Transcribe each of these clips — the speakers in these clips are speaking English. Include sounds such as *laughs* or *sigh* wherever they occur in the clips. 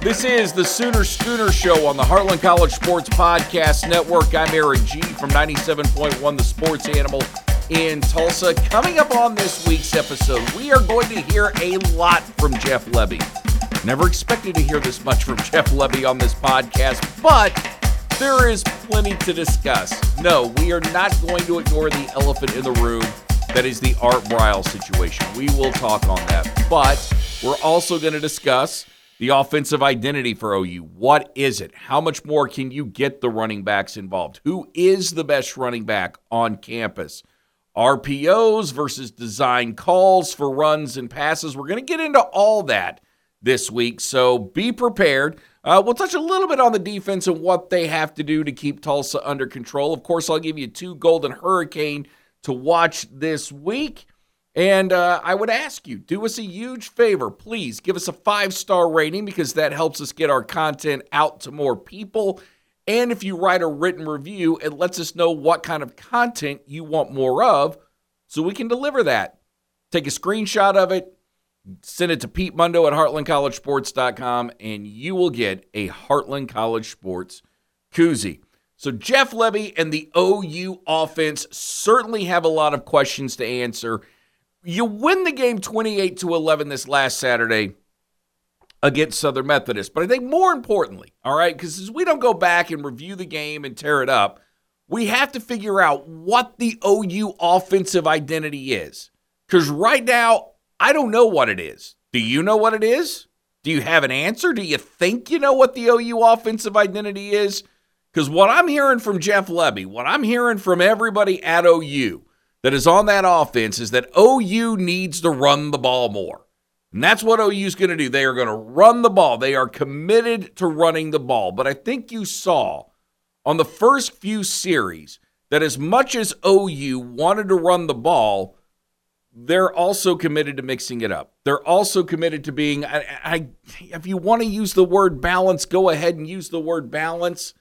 This is the Sooner Schooner Show on the Heartland College Sports Podcast Network. I'm Erik Gee from 97.1 The Sports Animal in Tulsa. Coming up on this week's episode, we are going to hear a lot from Jeff Lebby. Never expected to hear this much from Jeff Lebby on this podcast, but there is plenty to discuss. No, we are not going to ignore the elephant in the room that is the Art Briles situation. We will talk on that. But we're also going to discuss the offensive identity for OU. What is it? How much more can you get the running backs involved? Who is the best running back on campus? RPOs versus design calls for runs and passes. We're going to get into all that this week, so be prepared. Uh, we'll touch a little bit on the defense and what they have to do to keep Tulsa under control. Of course, I'll give you two Golden Hurricane to watch this week. And uh, I would ask you, do us a huge favor. Please give us a five star rating because that helps us get our content out to more people. And if you write a written review, it lets us know what kind of content you want more of so we can deliver that. Take a screenshot of it, send it to Pete Mundo at heartlandcollegesports.com, and you will get a Heartland College Sports koozie. So, Jeff Lebby and the OU offense certainly have a lot of questions to answer. You win the game 28 to 11 this last Saturday against Southern Methodist. But I think more importantly, all right, because as we don't go back and review the game and tear it up, we have to figure out what the OU offensive identity is. Because right now, I don't know what it is. Do you know what it is? Do you have an answer? Do you think you know what the OU offensive identity is? Because what I'm hearing from Jeff Lebby, what I'm hearing from everybody at OU that is on that offense is that OU needs to run the ball more. And that's what OU is going to do. They are going to run the ball. They are committed to running the ball. But I think you saw on the first few series that as much as OU wanted to run the ball, they're also committed to mixing it up. They're also committed to being I, I if you want to use the word balance, go ahead and use the word balance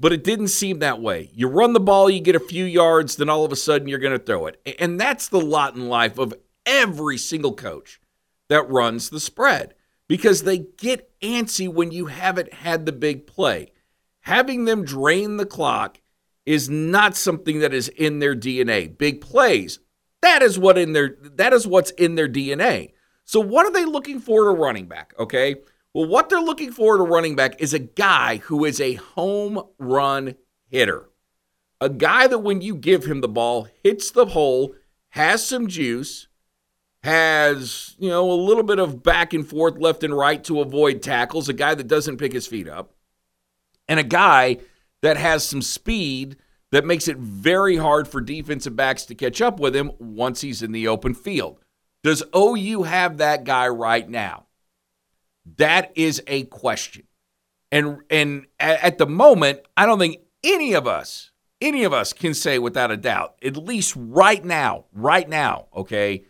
but it didn't seem that way. You run the ball, you get a few yards, then all of a sudden you're going to throw it. And that's the lot in life of every single coach that runs the spread because they get antsy when you haven't had the big play. Having them drain the clock is not something that is in their DNA. Big plays, that is what in their that is what's in their DNA. So what are they looking for to running back, okay? Well, what they're looking for to running back is a guy who is a home run hitter. A guy that when you give him the ball, hits the hole, has some juice, has, you know, a little bit of back and forth left and right to avoid tackles, a guy that doesn't pick his feet up, and a guy that has some speed that makes it very hard for defensive backs to catch up with him once he's in the open field. Does OU have that guy right now? That is a question. And and at the moment, I don't think any of us, any of us can say without a doubt, at least right now, right now, okay,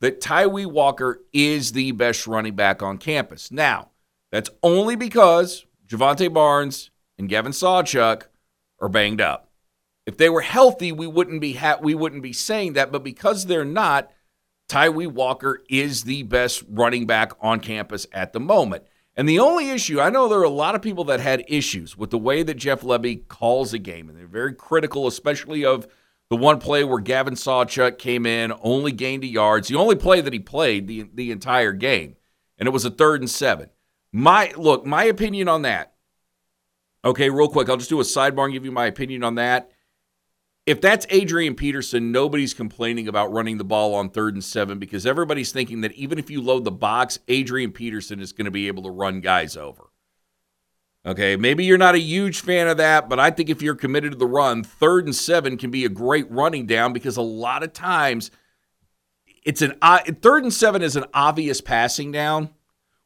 that Tawee Walker is the best running back on campus. Now, that's only because Jovantae Barnes and Gavin Sawchuk are banged up. If they were healthy, we wouldn't be ha- we wouldn't be saying that, but because they're not, Tawee Walker is the best running back on campus at the moment. And the only issue, I know there are a lot of people that had issues with the way that Jeff Lebby calls a game, and they're very critical, especially of the one play where Gavin Sawchuk came in, only gained a yard. yards, the only play that he played the, the entire game, and it was a third and seven. My look, my opinion on that. Okay, real quick, I'll just do a sidebar and give you my opinion on that if that's Adrian Peterson, nobody's complaining about running the ball on third and seven because everybody's thinking that even if you load the box, Adrian Peterson is going to be able to run guys over. Okay, maybe you're not a huge fan of that, but I think if you're committed to the run, third and seven can be a great running down because a lot of times it's an uh, third and seven is an obvious passing down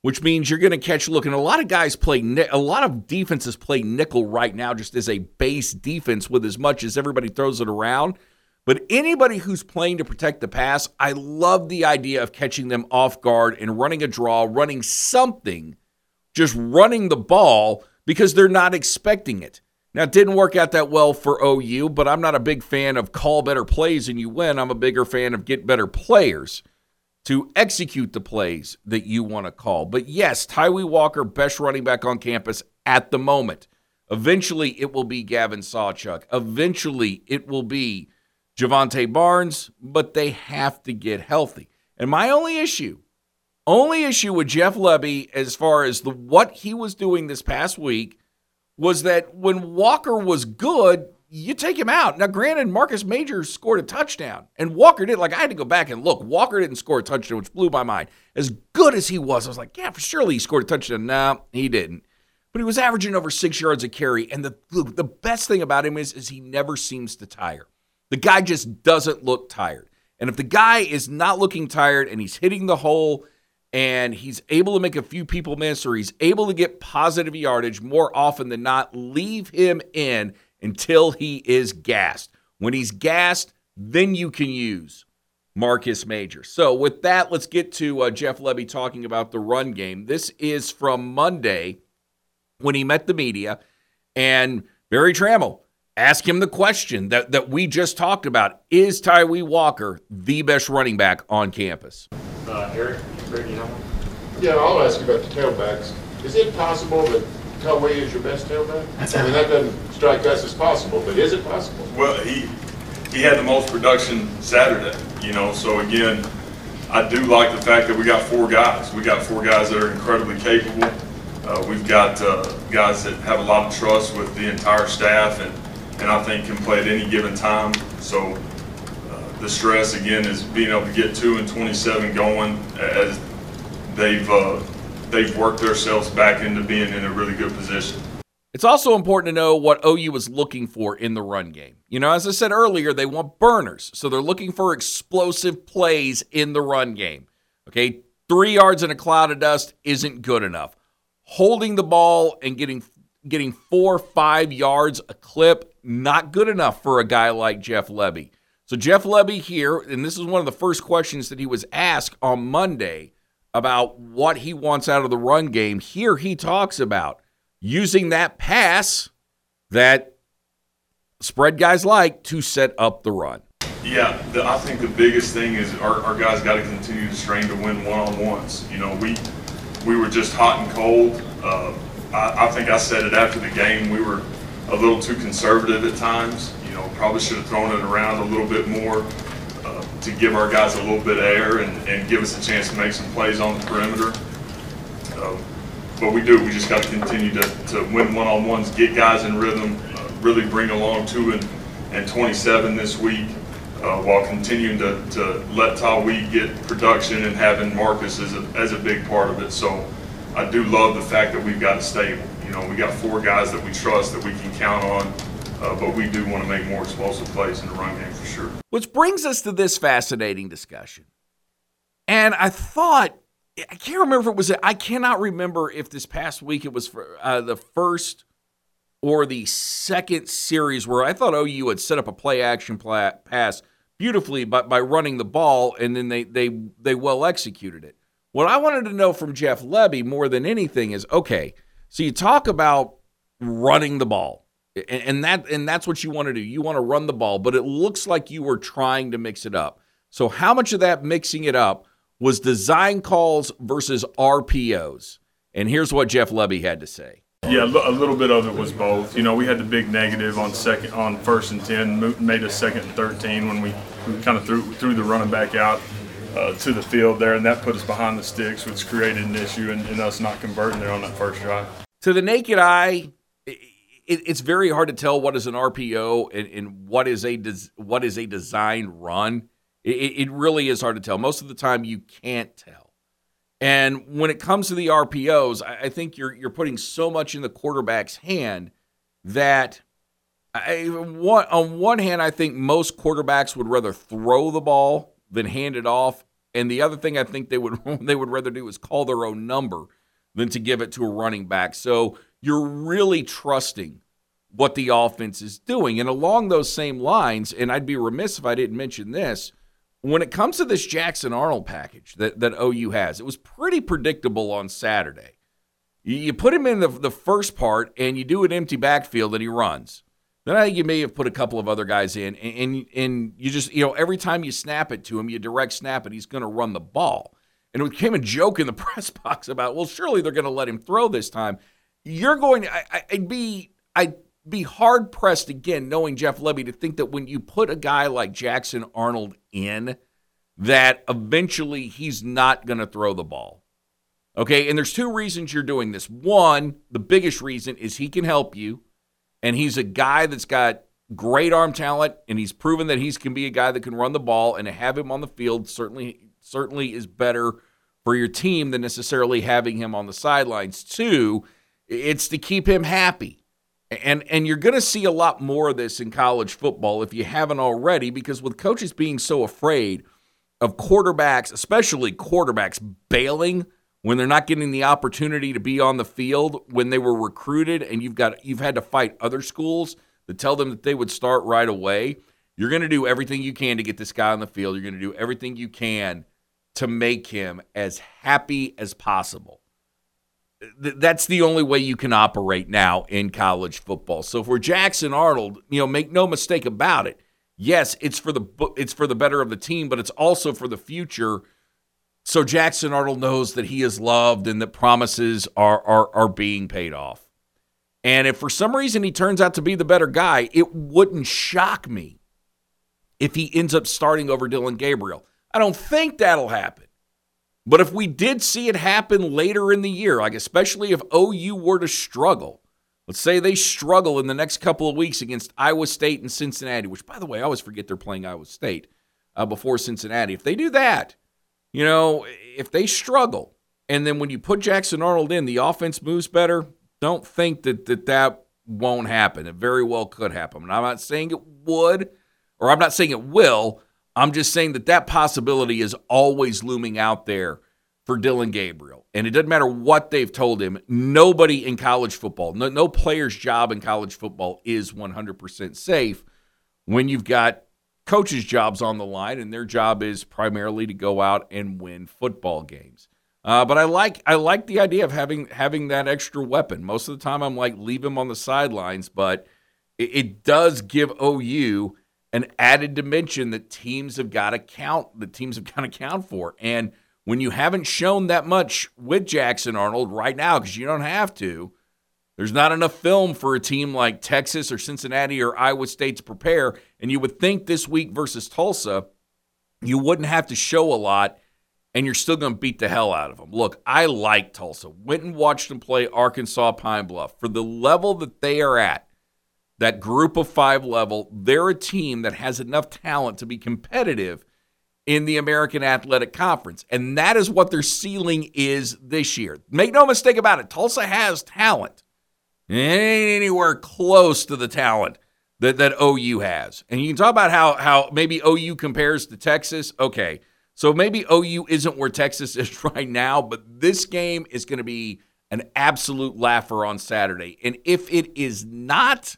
which means you're going to catch look. And a lot of guys play, a lot of defenses play nickel right now just as a base defense with as much as everybody throws it around. But anybody who's playing to protect the pass, I love the idea of catching them off guard and running a draw, running something, just running the ball because they're not expecting it. Now, it didn't work out that well for OU, but I'm not a big fan of call better plays and you win. I'm a bigger fan of get better players. To execute the plays that you want to call. But yes, Tawee Walker, best running back on campus at the moment. Eventually, it will be Gavin Sawchuk. Eventually, it will be Jovantae Barnes, but they have to get healthy. And my only issue, only issue with Jeff Lebby as far as the what he was doing this past week was that when Walker was good, you take him out. Now, granted, Marcus Major scored a touchdown, and Walker did. Like, I had to go back and look. Walker didn't score a touchdown, which blew my mind. As good as he was, I was like, yeah, for surely he scored a touchdown. No, he didn't. But he was averaging over six yards a carry. And the, the best thing about him is, is he never seems to tire. The guy just doesn't look tired. And if the guy is not looking tired and he's hitting the hole and he's able to make a few people miss or he's able to get positive yardage more often than not, leave him in until he is gassed. When he's gassed, then you can use Marcus Major. So, with that, let's get to uh, Jeff Lebby talking about the run game. This is from Monday when he met the media, and Berry Tramel asked him the question that, that we just talked about Is Tawee Walker the best running back on campus? Uh, Eric, you know? Yeah, I'll ask you about the tailbacks. Is it possible that Tawee is your best tailback? I mean, that doesn't strike us as possible, but is it possible? Well, he he had the most production Saturday, you know. So again, I do like the fact that we got four guys. We got four guys that are incredibly capable. Uh, we've got uh, guys that have a lot of trust with the entire staff, and and I think can play at any given time. So uh, the stress again is being able to get two and 27 going as they've uh, they've worked themselves back into being in a really good position. It's also important to know what OU was looking for in the run game. You know, as I said earlier, they want burners. So they're looking for explosive plays in the run game. Okay, three yards in a cloud of dust isn't good enough. Holding the ball and getting getting four, five yards a clip, not good enough for a guy like Jeff Lebby. So Jeff Lebby here, and this is one of the first questions that he was asked on Monday about what he wants out of the run game. Here he talks about using that pass that spread guys like to set up the run. Yeah, the, I think the biggest thing is our, our guys got to continue to strain to win one on ones. You know, we we were just hot and cold. Uh, I, I think I said it after the game. We were a little too conservative at times. You know, probably should have thrown it around a little bit more to give our guys a little bit of air and, and give us a chance to make some plays on the perimeter. Uh, but we do. We just got to continue to, to win one-on-ones, get guys in rhythm, uh, really bring along two and, and 27 this week, uh, while continuing to, to let Tawee get production and having Marcus as a, as a big part of it. So I do love the fact that we've got a stable. You know, we got four guys that we trust that we can count on uh, but we do want to make more explosive plays in the run game for sure. Which brings us to this fascinating discussion. And I thought, I can't remember if it was, I cannot remember if this past week it was for, uh, the first or the second series where I thought OU had set up a play action pass beautifully by, by running the ball and then they, they, they well executed it. What I wanted to know from Jeff Lebby more than anything is okay, so you talk about running the ball and that and that's what you want to do. You want to run the ball, but it looks like you were trying to mix it up. So how much of that mixing it up was design calls versus RPOs? And here's what Jeff Lebby had to say. Yeah, a little bit of it was both. You know, we had the big negative on second, on first and ten, made us second and thirteen when we, we kind of threw threw the running back out uh, to the field there, and that put us behind the sticks, which created an issue in, in us not converting there on that first drive. To the naked eye, it, it's very hard to tell what is an RPO and, and what is a des, what is a designed run. It, it really is hard to tell. Most of the time, you can't tell. And when it comes to the RPOs, I, I think you're you're putting so much in the quarterback's hand that I, one, on one hand, I think most quarterbacks would rather throw the ball than hand it off. And the other thing I think they would *laughs* they would rather do is call their own number than to give it to a running back. So you're really trusting what the offense is doing. And along those same lines, and I'd be remiss if I didn't mention this, when it comes to this Jackson Arnold package that, that OU has, it was pretty predictable on Saturday. You put him in the, the first part and you do an empty backfield and he runs. then I think you may have put a couple of other guys in, and, and, and you just, you know, every time you snap it to him, you direct snap it, he's going to run the ball. And it became a joke in the *laughs* press box about, well, surely they're going to let him throw this time. You're going to, I, I'd be, I'd be hard pressed again, knowing Jeff Lebby, to think that when you put a guy like Jackson Arnold in, that eventually he's not going to throw the ball. Okay, and there's two reasons you're doing this. One, the biggest reason is he can help you, and he's a guy that's got great arm talent, and he's proven that he's can be a guy that can run the ball, and to have him on the field certainly certainly is better for your team than necessarily having him on the sidelines. Two, it's to keep him happy. And and you're going to see a lot more of this in college football if you haven't already because with coaches being so afraid of quarterbacks, especially quarterbacks bailing when they're not getting the opportunity to be on the field when they were recruited and you've got you've had to fight other schools to tell them that they would start right away you're going to do everything you can to get this guy on the field you're going to do everything you can to make him as happy as possible that's the only way you can operate now in college football so for Jackson Arnold you know make no mistake about it yes it's for the it's for the better of the team but it's also for the future so Jackson Arnold knows that he is loved and that promises are, are, are being paid off. And if for some reason he turns out to be the better guy, it wouldn't shock me if he ends up starting over Dillon Gabriel. I don't think that'll happen. But if we did see it happen later in the year, like especially if OU were to struggle, let's say they struggle in the next couple of weeks against Iowa State and Cincinnati, which, by the way, I always forget they're playing Iowa State uh, before Cincinnati. If they do that, you know, if they struggle, and then when you put Jackson Arnold in, the offense moves better. Don't think that that, that won't happen. It very well could happen. And I'm not saying it would, or I'm not saying it will. I'm just saying that that possibility is always looming out there for Dillon Gabriel. And it doesn't matter what they've told him. Nobody in college football, no, no player's job in college football is 100% safe when you've got coaches' jobs on the line, and their job is primarily to go out and win football games. Uh, but I like I like the idea of having having that extra weapon. Most of the time, I'm like leave him on the sidelines, but it, it does give OU an added dimension that teams have got to count. The teams have *laughs* got to count for, and when you haven't shown that much with Jackson Arnold right now, because you don't have to, there's not enough film for a team like Texas or Cincinnati or Iowa State to prepare. And you would think this week versus Tulsa, you wouldn't have to show a lot and you're still going to beat the hell out of them. Look, I like Tulsa. Went and watched them play Arkansas Pine Bluff. For the level that they are at, that group of five level, they're a team that has enough talent to be competitive in the American Athletic Conference. And that is what their ceiling is this year. Make no mistake about it, Tulsa has talent. It ain't anywhere close to the talent that, that OU has. And you can talk about how how maybe OU compares to Texas. Okay. So maybe OU isn't where Texas *laughs* is right now, but this game is going to be an absolute laugher on Saturday. And if it is not,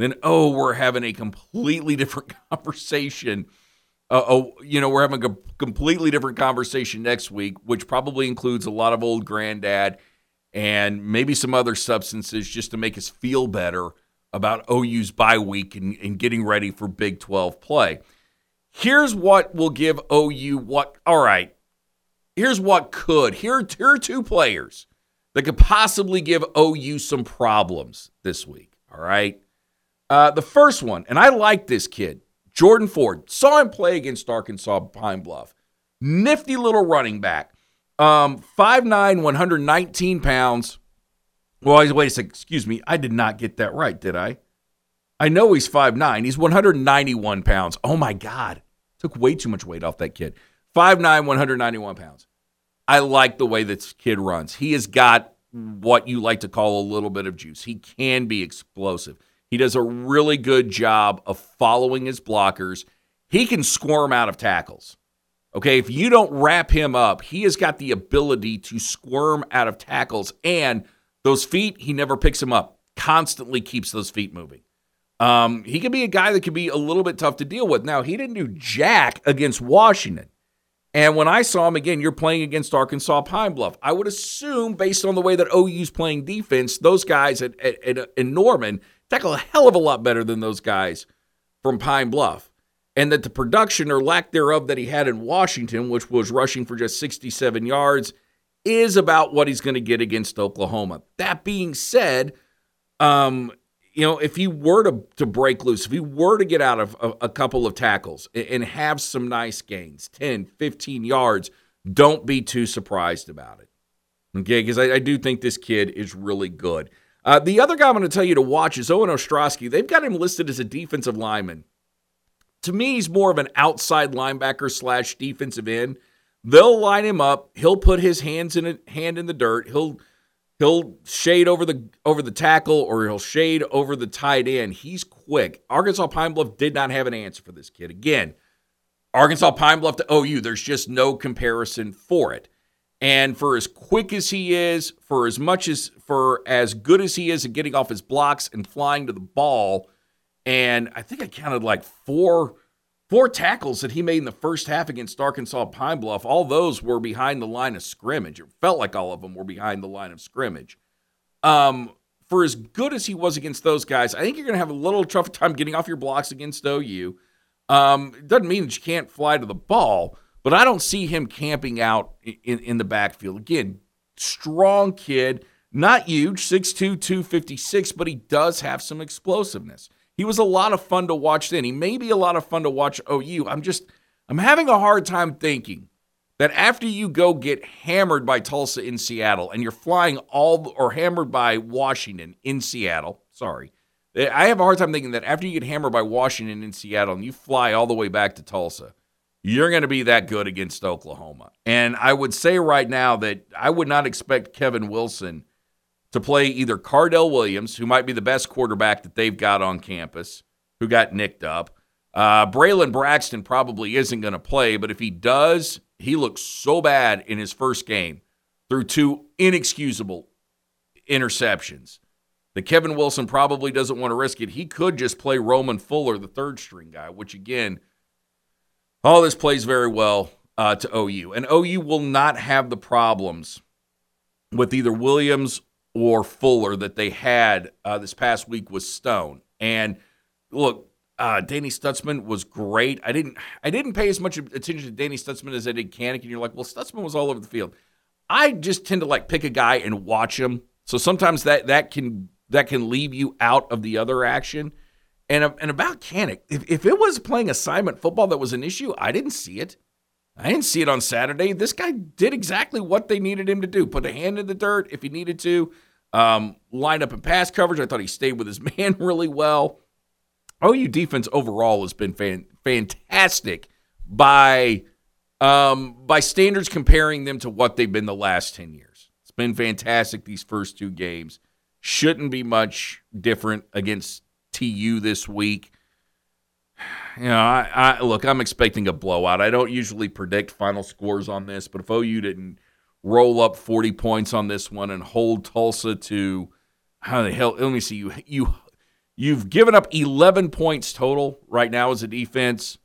then oh, we're having a completely different *laughs* conversation. Uh, oh, you know, we're having a completely different conversation next week, which probably includes a lot of old granddad and maybe some other substances just to make us feel better about OU's bye week and, and getting ready for Big 12 play. Here's what will give OU what, all right, here's what could. Here, here are two players that could possibly give OU some problems this week, all right? Uh, the first one, and I like this kid, Jordan Ford. Saw him play against Arkansas Pine Bluff. Nifty little running back. Um, 5'9, 119 pounds. Well, wait a second. Excuse me. I did not get that right, did I? I know he's 5'9. He's 191 pounds. Oh, my God. Took way too much weight off that kid. 5'9, 191 pounds. I like the way this kid runs. He has got what you like to call a little bit of juice. He can be explosive. He does a really good job of following his blockers. He can squirm out of tackles. Okay, if you don't wrap him up, he has got the ability to squirm out of tackles, and those feet, he never picks him up. Constantly keeps those feet moving. Um, he could be a guy that could be a little bit tough to deal with. Now, he didn't do jack against Washington. And when I saw him again, you're playing against Arkansas Pine Bluff. I would assume, based on the way that OU's playing defense, those guys at, at, at, in Norman tackle a hell of a lot better than those guys from Pine Bluff. And that the production or lack thereof that he had in Washington, which was rushing for just 67 yards, is about what he's going to get against Oklahoma. That being said, um, you know, if he were to, to break loose, if he were to get out of a, a couple of tackles and have some nice gains, 10, 15 yards, don't be too surprised about it. Okay, because I, I, do think this kid is really good. Uh, the other guy I'm going to tell you to watch is Owen Ostrowski. They've got him listed as a defensive lineman. To me, he's more of an outside linebacker slash defensive end. They'll line him up. He'll put his hands in a, hand in the dirt. He'll he'll shade over the over the tackle or he'll shade over the tight end. He's quick. Arkansas Pine Bluff did not have an answer for this kid. Again, Arkansas Pine Bluff to OU, there's just no comparison for it. And for as quick as he is, for as much as for as good as he is at getting off his blocks and flying to the ball, and I think I counted like four four tackles that he made in the first half against Arkansas Pine Bluff. All those were behind the line of scrimmage. It felt like all of them were behind the line of scrimmage. Um, for as good as he was against those guys, I think you're going to have a little tough time getting off your blocks against OU. Um, it doesn't mean that you can't fly to the ball, but I don't see him camping out in, in the backfield. Again, strong kid, not huge, 6'2, 256, but he does have some explosiveness. He was a lot of fun to watch then. He may be a lot of fun to watch OU. I'm just, I'm having a hard time thinking that after you go get hammered by Tulsa in Seattle and you're flying all, or hammered by Washington in Seattle, sorry, eh, I have a hard time thinking that after you get hammered by Washington in Seattle and you fly all the way back to Tulsa, you're going to be that good against Oklahoma. And I would say right now that I would not expect Kevin Wilson to play either Cardell Williams, who might be the best quarterback that they've got on campus, who got nicked up. Uh, Braylon Braxton probably isn't going to play, but if he does, he looks so bad in his first game through two inexcusable interceptions that Kevin Wilson probably doesn't want to risk it. He could just play Roman Fuller, the third string guy, which again, all this plays very well uh, to OU. And OU will not have the problems with either Williams or Fuller that they had uh, this past week with Stone. And look, uh, Danny Stutsman was great. I didn't I didn't pay as much attention to Danny Stutsman as I did Kanak. And you're like, well, Stutsman was all over the field. I just tend to like pick a guy and watch him. So sometimes that that can that can leave you out of the other action. And, and about Kanak, if, if it was playing assignment football that was an issue, I didn't see it. I didn't see it on Saturday. This guy did exactly what they needed him to do put a hand in the dirt if he needed to, um, line up in pass coverage. I thought he stayed with his *laughs* man really well. OU defense overall has been fan- fantastic by um, by standards comparing them to what they've been the last 10 years. It's been fantastic these first two games. Shouldn't be much different against TU this week. You know, I, I look, I'm expecting a blowout. I don't usually predict final scores on this, but if OU didn't roll up 40 points on this one and hold Tulsa to how the hell? Let me see. You you you've given up 11 points total right now as a defense.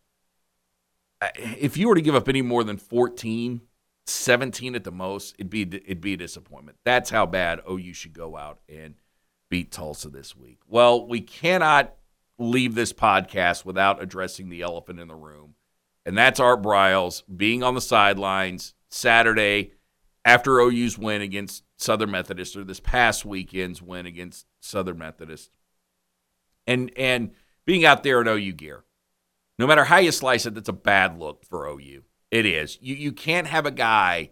If you were to give up any more than 14, 17 at the most, it'd be it'd be a disappointment. That's how bad OU should go out and beat Tulsa this week. Well, we cannot leave this podcast without addressing the elephant in the room, and that's Art Briles being on the sidelines Saturday after OU's win against Southern Methodist or this past weekend's win against Southern Methodist, and and being out there in OU gear. No matter how you slice it, that's a bad look for OU. It is. You you can't have a guy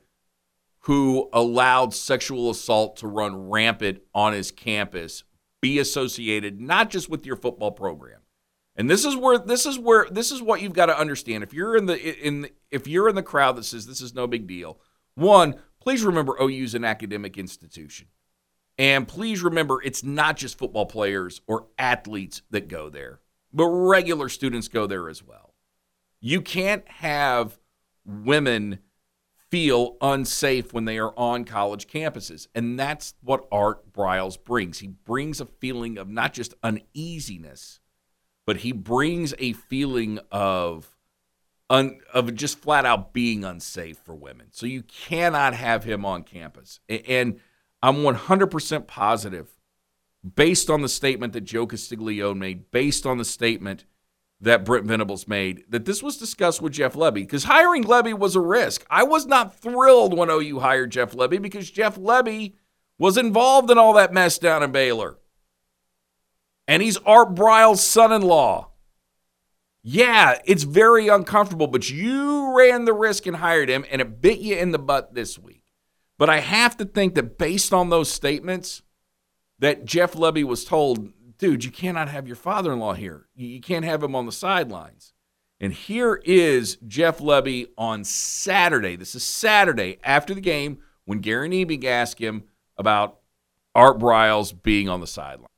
who allowed sexual assault to run rampant on his campus be associated not just with your football program. And this is where this is where this is what you've got to understand. If you're in the in if you're in the crowd that says this is no big deal, one, please remember OU is an academic institution. And please remember it's not just football players or athletes that go there, but regular students go there as well. You can't have women feel unsafe when they are on college campuses. And that's what Art Briles brings. He brings a feeling of not just uneasiness, but he brings a feeling of un, of just flat out being unsafe for women. So you cannot have him on campus. And I'm 100% positive based on the statement that Joe Castiglione made, based on the statement that Brent Venables made, that this was discussed with Jeff Lebby because hiring Lebby was a risk. I was not thrilled when OU hired Jeff Lebby because Jeff Lebby was involved in all that mess down in Baylor. And he's Art Briles' son in law. Yeah, it's very uncomfortable, but you ran the risk and hired him, and it bit you in the butt this week. But I have to think that based on those statements, that Jeff Lebby was told, dude, you cannot have your father in law here. You can't have him on the sidelines. And here is Jeff Lebby on Saturday. This is Saturday after the game when Gary Nebig asked him about Art Briles being on the sideline.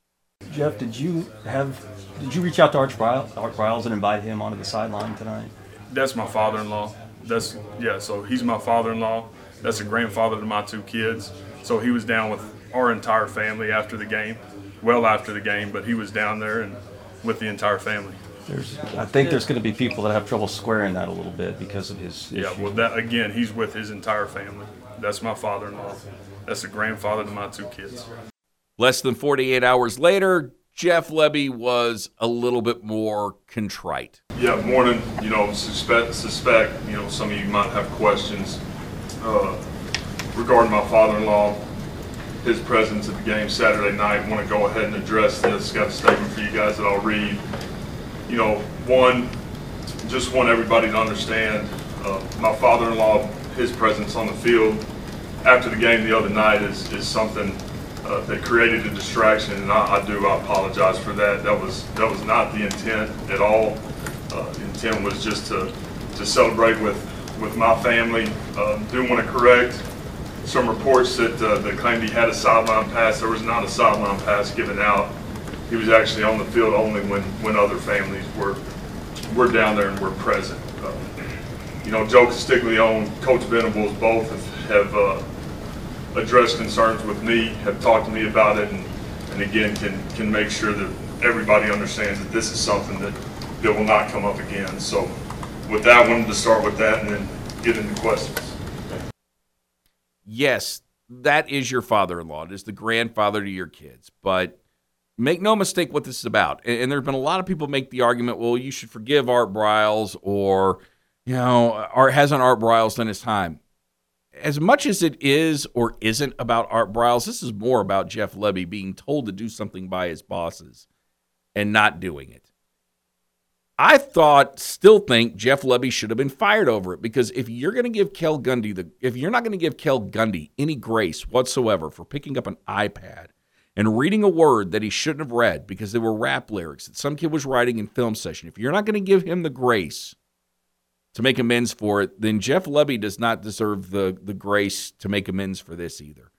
Jeff, did you have did you reach out to Art Briles, Art Briles and invite him onto the sideline tonight? That's my father-in-law. That's yeah. So he's my father-in-law. That's a grandfather to my two kids. So he was down with our entire family after the game, well after the game. But he was down there and with the entire family. There's, I think there's going to be people that have trouble squaring that a little bit because of his. Yeah. issue. Well, that again, he's with his entire family. That's my father-in-law. That's a grandfather to my two kids. Less than 48 hours later, Jeff Lebby was a little bit more contrite. Yeah, morning. You know, suspect, suspect. You know, some of you might have questions uh, regarding my father-in-law, his presence at the game Saturday night. Want to go ahead and address this. Got a statement for you guys that I'll read. You know, one, just want everybody to understand. Uh, my father-in-law, his presence on the field after the game the other night is is something uh, that created a distraction, and I, I do I apologize for that. That was that was not the intent at all. Uh, intent was just to to celebrate with with my family. Uh, do want to correct some reports that uh, that claimed he had a sideline pass. There was not a sideline pass given out. He was actually on the field only when when other families were were down there and were present. Uh, you know, Joe Castiglione, Coach Venables, both have, have uh, addressed concerns with me, have talked to me about it, and, and again, can, can make sure that everybody understands that this is something that, that will not come up again. So with that, I wanted to start with that and then get into questions. Yes, that is your father in law. It is the grandfather to your kids. But make no mistake what this is about. And, and there have been a lot of people make the argument, well, you should forgive Art Briles or, you know, uh, Art hasn't Art Briles done his time. As much as it is or isn't about Art Briles, this is more about Jeff Lebby being told to do something by his bosses and not doing it. I thought, still think Jeff Lebby should have been fired over it because if you're going to give Cale Gundy the, if you're not going to give Cale Gundy any grace whatsoever for picking up an iPad and reading a word that he shouldn't have read because they were rap lyrics that some kid was writing in film session, if you're not going to give him the grace to make amends for it, then Jeff Lebby does not deserve the the grace to make amends for this either.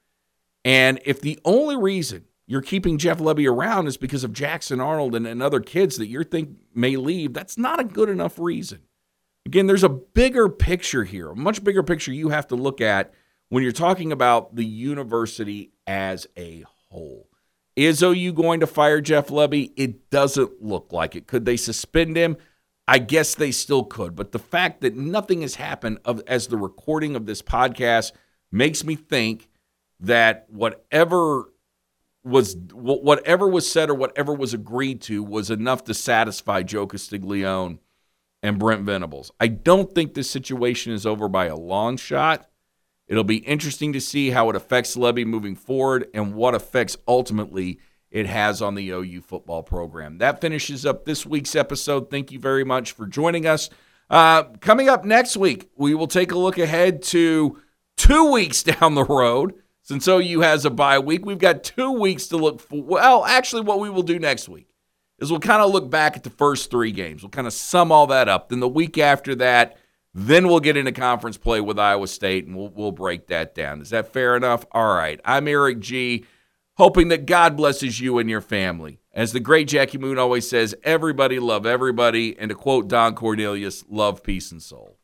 And if the only reason you're keeping Jeff Lebby around is because of Jackson Arnold and, and other kids that you think may leave, that's not a good enough reason. Again, there's a bigger picture here, a much bigger picture you have to look at when you're talking about the university as a whole. Is OU going to fire Jeff Lebby? It doesn't look like it. Could they suspend him? I guess they still could. But the fact that nothing has happened of, as the recording of this podcast makes me think that whatever was whatever was said or whatever was agreed to was enough to satisfy Joe Castiglione and Brent Venables. I don't think this situation is over by a long shot. It'll be interesting to see how it affects Lebby moving forward and what effects ultimately it has on the OU football program. That finishes up this week's episode. Thank you very much for joining us. Uh, coming up next week, we will take a look ahead to two weeks *laughs* down the road. Since OU has a bye week, we've got two weeks to look for. Well, actually, what we will do next week is we'll kind of look back at the first three games. We'll kind of sum all that up. Then the week after that, then we'll get into conference play with Iowa State and we'll, we'll break that down. Is that fair enough? All right. I'm Erik Gee hoping that God blesses you and your family. As the great Jackie Moon always says, everybody love everybody. And to quote Don Cornelius, love, peace, and soul.